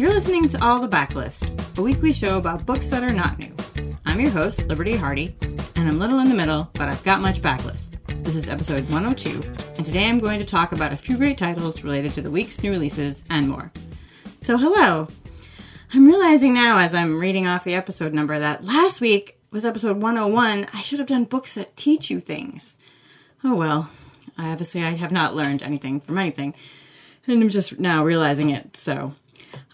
You're listening to All the Backlist, a weekly show about books that are not new. I'm your host, Liberty Hardy, and I'm little in the middle, but I've got much backlist. This is episode 102, and today I'm going to talk about a few great titles related to the week's new releases and more. So, hello. I'm realizing now as I'm reading off the episode number that last week was episode 101. I should have done books that teach you things. Oh well. I obviously I have not learned anything from anything. And I'm just now realizing it, so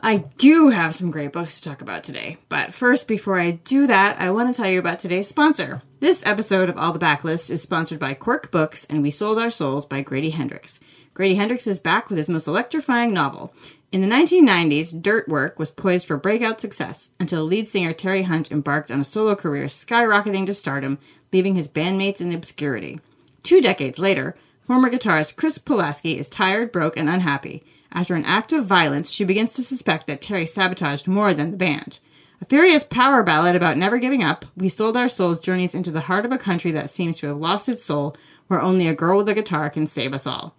I do have some great books to talk about today. But first, before I do that, I want to tell you about today's sponsor. This episode of All the Backlist is sponsored by Quirk Books and We Sold Our Souls by Grady Hendrix. Grady Hendrix is back with his most electrifying novel. In the 1990s, Dürt Würk was poised for breakout success until lead singer Terry Hunt embarked on a solo career skyrocketing to stardom, leaving his bandmates in obscurity. Two decades later, former guitarist Kris Pulaski is tired, broke, and unhappy. After an act of violence, she begins to suspect that Terry sabotaged more than the band. A furious power ballad about never giving up, We Sold Our Souls journeys into the heart of a country that seems to have lost its soul, where only a girl with a guitar can save us all.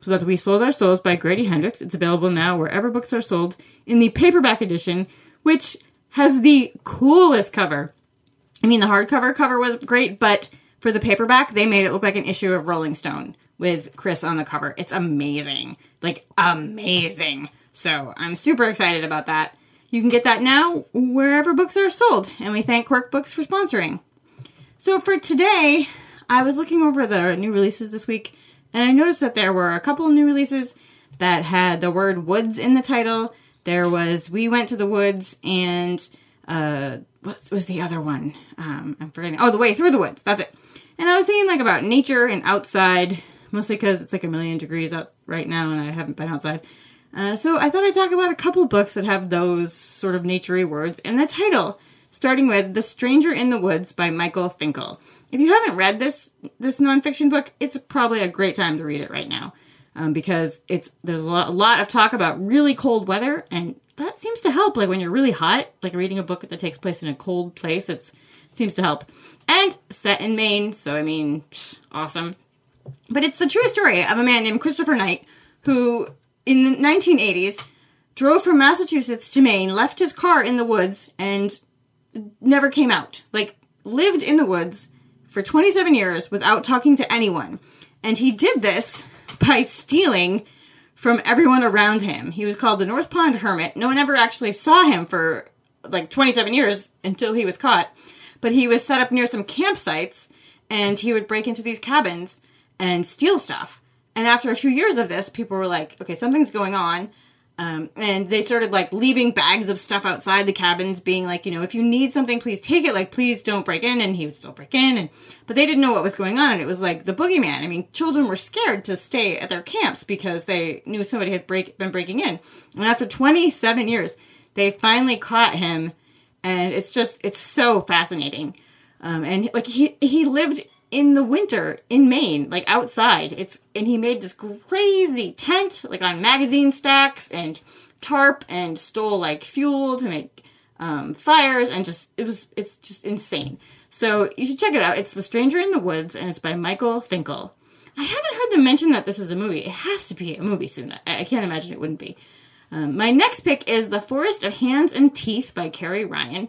So that's We Sold Our Souls by Grady Hendrix. It's available now wherever books are sold in the paperback edition, which has the coolest cover. I mean, the hardcover cover was great, but for the paperback, they made it look like an issue of Rolling Stone with Kris on the cover. It's amazing. Like, amazing. So I'm super excited about that. You can get that now wherever books are sold, and we thank Quirk Books for sponsoring. So for today, I was looking over the new releases this week, and I noticed that there were a couple new releases that had the word woods in the title. There was We Went to the Woods and uh what was the other one? Um I'm forgetting. Oh, The Way Through the Woods. That's it. And I was thinking like about nature and outside, mostly because it's like a million degrees out right now and I haven't been outside. Uh, so I thought I'd talk about a couple books that have those sort of naturey words in the title, starting with The Stranger in the Woods by Michael Finkel. If you haven't read this this nonfiction book, it's probably a great time to read it right now um, because it's there's a lot, a lot of talk about really cold weather, and that seems to help. Like when you're really hot, like reading a book that takes place in a cold place, it's it seems to help. And set in Maine, so I mean, awesome. But it's the true story of a man named Christopher Knight who, in the 1980s, drove from Massachusetts to Maine, left his car in the woods, and never came out. Like, lived in the woods for 27 years without talking to anyone. And he did this by stealing from everyone around him. He was called the North Pond Hermit. No one ever actually saw him for like 27 years until he was caught. But he was set up near some campsites and he would break into these cabins and steal stuff. And after a few years of this, people were like, okay, something's going on. Um, and they started like leaving bags of stuff outside the cabins, being like, you know, if you need something, please take it. Like, please don't break in. And he would still break in. And but they didn't know what was going on. And it was like the boogeyman. I mean, children were scared to stay at their camps because they knew somebody had break been breaking in. And after 27 years, they finally caught him. And it's just it's so fascinating. Um, and like he he lived in the winter in Maine, like outside. It's and he made this crazy tent, like on magazine stacks and tarp, and stole like fuel to make um, fires, and just it was it's just insane. So you should check it out. It's The Stranger in the Woods, and it's by Michael Finkel. I haven't heard them mention that this is a movie. It has to be a movie soon. I, I can't imagine it wouldn't be. Um, my next pick is The Forest of Hands and Teeth by Carrie Ryan.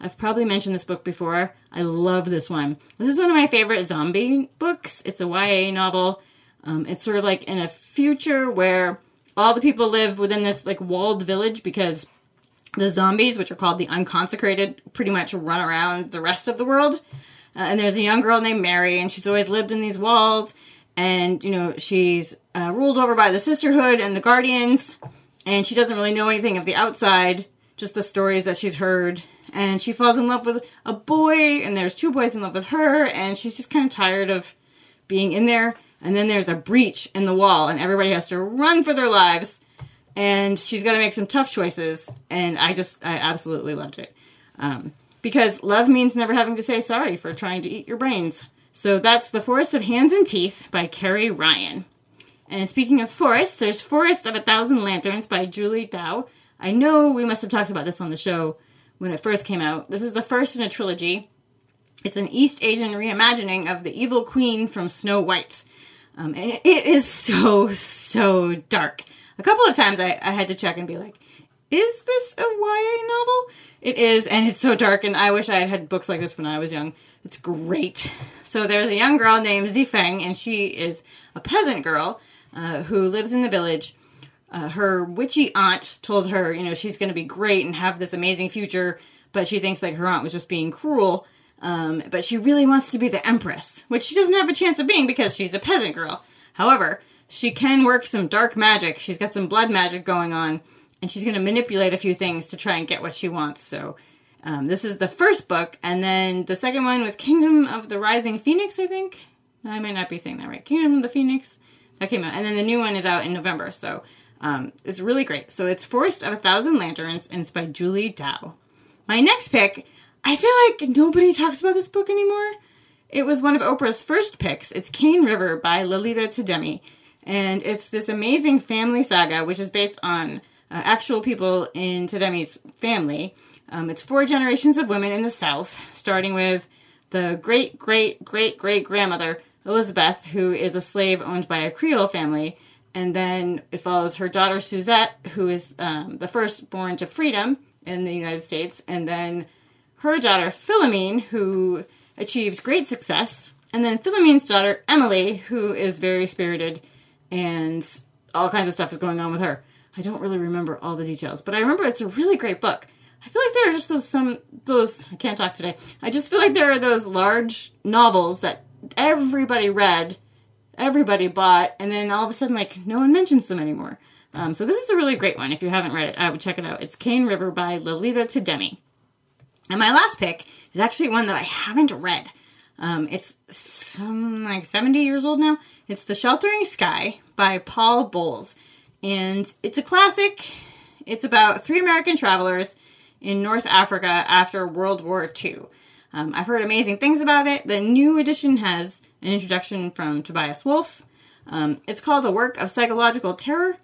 I've probably mentioned this book before. I love this one. This is one of my favorite zombie books. It's a YA novel. Um, it's sort of like in a future where all the people live within this like walled village because the zombies, which are called the unconsecrated, pretty much run around the rest of the world. Uh, and there's a young girl named Mary, and she's always lived in these walls. And you know she's uh, ruled over by the sisterhood and the guardians, and she doesn't really know anything of the outside, just the stories that she's heard and she falls in love with a boy and there's two boys in love with her and she's just kind of tired of being in there and then there's a breach in the wall and everybody has to run for their lives and she's got to make some tough choices. And I just, I absolutely loved it. Um, because love means never having to say sorry for trying to eat your brains. So that's The Forest of Hands and Teeth by Carrie Ryan. And speaking of forests, there's Forest of a Thousand Lanterns by Julie Dao. I know we must have talked about this on the show when it first came out. This is the first in a trilogy. It's an East Asian reimagining of the evil queen from Snow White. Um, and it is so, so dark. A couple of times I, I had to check and be like, is this a YA novel? It is, and it's so dark, and I wish I had had books like this when I was young. It's great. So there's a young girl named Xifeng, and she is a peasant girl uh, who lives in the village. Uh, her witchy aunt told her, you know, she's going to be great and have this amazing future, but she thinks like her aunt was just being cruel. Um, but she really wants to be the empress, which she doesn't have a chance of being because she's a peasant girl. However, she can work some dark magic. She's got some blood magic going on, and she's going to manipulate a few things to try and get what she wants. So, um, this is the first book, and then the second one was Kingdom of the Rising Phoenix, I think. I might not be saying that right. Kingdom of the Phoenix that came out, and then the new one is out in November. So, um, it's really great. So it's Forest of a Thousand Lanterns, and it's by Julie Dao. My next pick, I feel like nobody talks about this book anymore. It was one of Oprah's first picks. It's Cane River by Lalita Tademy, and it's this amazing family saga, which is based on uh, actual people in Tademy's family. Um, it's four generations of women in the South, starting with the great great great great grandmother Elizabeth, who is a slave owned by a Creole family, and then it follows her daughter Suzette, who is um, the first born to freedom in the United States, and then her daughter Philomene, who achieves great success, and then Philomene's daughter Emily, who is very spirited, and all kinds of stuff is going on with her. I don't really remember all the details, but I remember it's a really great book. I feel like there are just those some those I can't talk today. I just feel like there are those large novels that everybody read, everybody bought, and then all of a sudden like no one mentions them anymore. Um, so this is a really great one. If you haven't read it, I would check it out. It's Cane River by Lalita Tademy. And my last pick is actually one that I haven't read. Um, it's some like 70 years old now. It's The Sheltering Sky by Paul Bowles. And it's a classic. It's about three American travelers in North Africa after World War II. Um, I've heard amazing things about it. The new edition has an introduction from Tobias Wolff. Um, it's called A Work of Psychological Terror.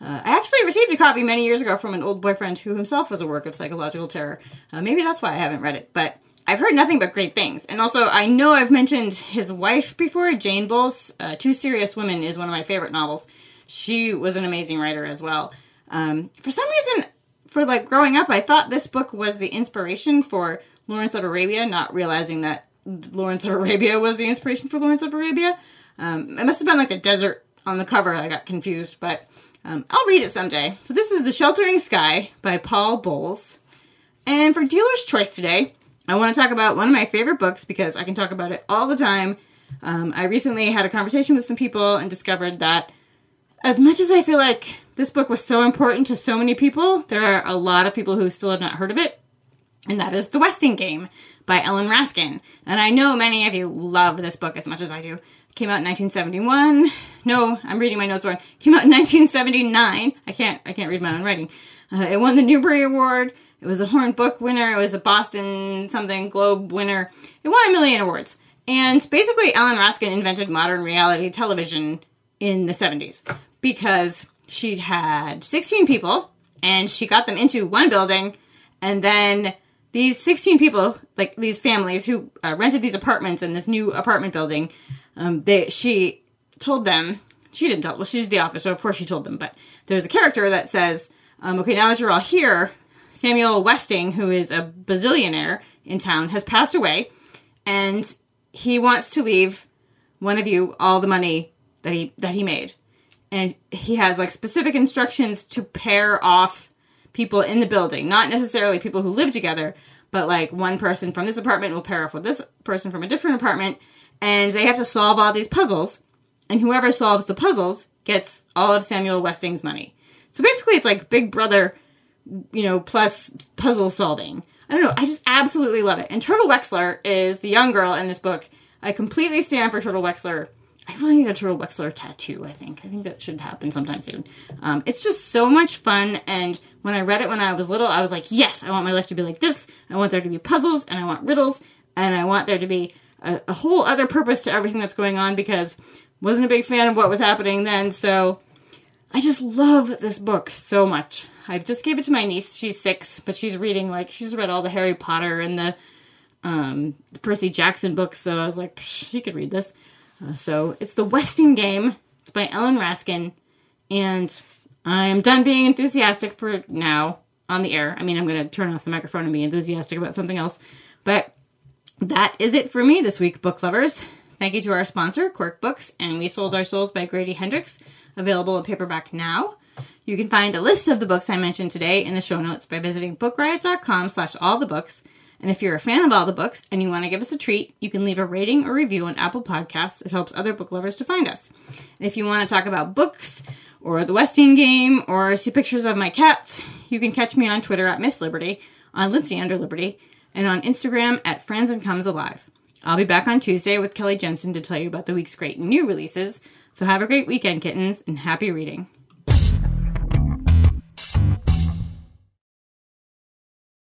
Uh, I actually received a copy many years ago from an old boyfriend who himself was a work of psychological terror. Uh, maybe that's why I haven't read it, but I've heard nothing but great things. And also, I know I've mentioned his wife before, Jane Bowles. Uh, Two Serious Women is one of my favorite novels. She was an amazing writer as well. Um, for some reason, for like growing up, I thought this book was the inspiration for Lawrence of Arabia, not realizing that Lawrence of Arabia was the inspiration for Lawrence of Arabia. Um, it must have been like a desert on the cover. I got confused, but um, I'll read it someday. So this is The Sheltering Sky by Paul Bowles. And for dealer's choice today, I want to talk about one of my favorite books because I can talk about it all the time. Um, I recently had a conversation with some people and discovered that as much as I feel like this book was so important to so many people, there are a lot of people who still have not heard of it. And that is The Westing Game by Ellen Raskin. And I know many of you love this book as much as I do. Came out in 1971. No, I'm reading my notes wrong. Came out in 1979. I can't, I can't read my own writing. Uh, it won the Newbery Award. It was a Horn Book winner. It was a Boston something Globe winner. It won a million awards. And basically, Ellen Raskin invented modern reality television in the 70s because she had 16 people and she got them into one building and then these 16 people like these families who uh, rented these apartments in this new apartment building um, they she told them she didn't tell well she's the officer so of course she told them but there's a character that says um, okay now that you're all here samuel westing who is a bazillionaire in town has passed away and he wants to leave one of you all the money that he that he made. And he has like specific instructions to pair off people in the building, not necessarily people who live together, but like one person from this apartment will pair off with this person from a different apartment, and they have to solve all these puzzles, and whoever solves the puzzles gets all of Samuel Westing's money. So basically, it's like Big Brother, you know, plus puzzle solving. I don't know. I just absolutely love it. And Turtle Wexler is the young girl in this book. I completely stand for Turtle Wexler. I really need a Turtle Wexler tattoo. I think I think that should happen sometime soon. Um, it's just so much fun, and when I read it when I was little, I was like, yes, I want my life to be like this. I want there to be puzzles, and I want riddles, and I want there to be a, a whole other purpose to everything that's going on because wasn't a big fan of what was happening then. So I just love this book so much. I just gave it to my niece. She's six, but she's reading like she's read all the Harry Potter and the um, the Percy Jackson books. So I was like, she could read this. Uh, so it's the Westing Game. It's by Ellen Raskin, and I'm done being enthusiastic for now on the air. I mean, I'm going to turn off the microphone and be enthusiastic about something else. But that is it for me this week, book lovers. Thank you to our sponsor, Quirk Books, and We Sold Our Souls by Grady Hendrix, available in paperback now. You can find a list of the books I mentioned today in the show notes by visiting bookriot.com slash all the books. And if you're a fan of all the books and you want to give us a treat, you can leave a rating or review on Apple Podcasts. It helps other book lovers to find us. And if you want to talk about books or the Westing game or see pictures of my cats, you can catch me on Twitter at Miss Liberty, on Litsy Under Liberty, and on Instagram at Franzen Comes Alive. I'll be back on Tuesday with Kelly Jensen to tell you about the week's great new releases. So have a great weekend, kittens, and happy reading.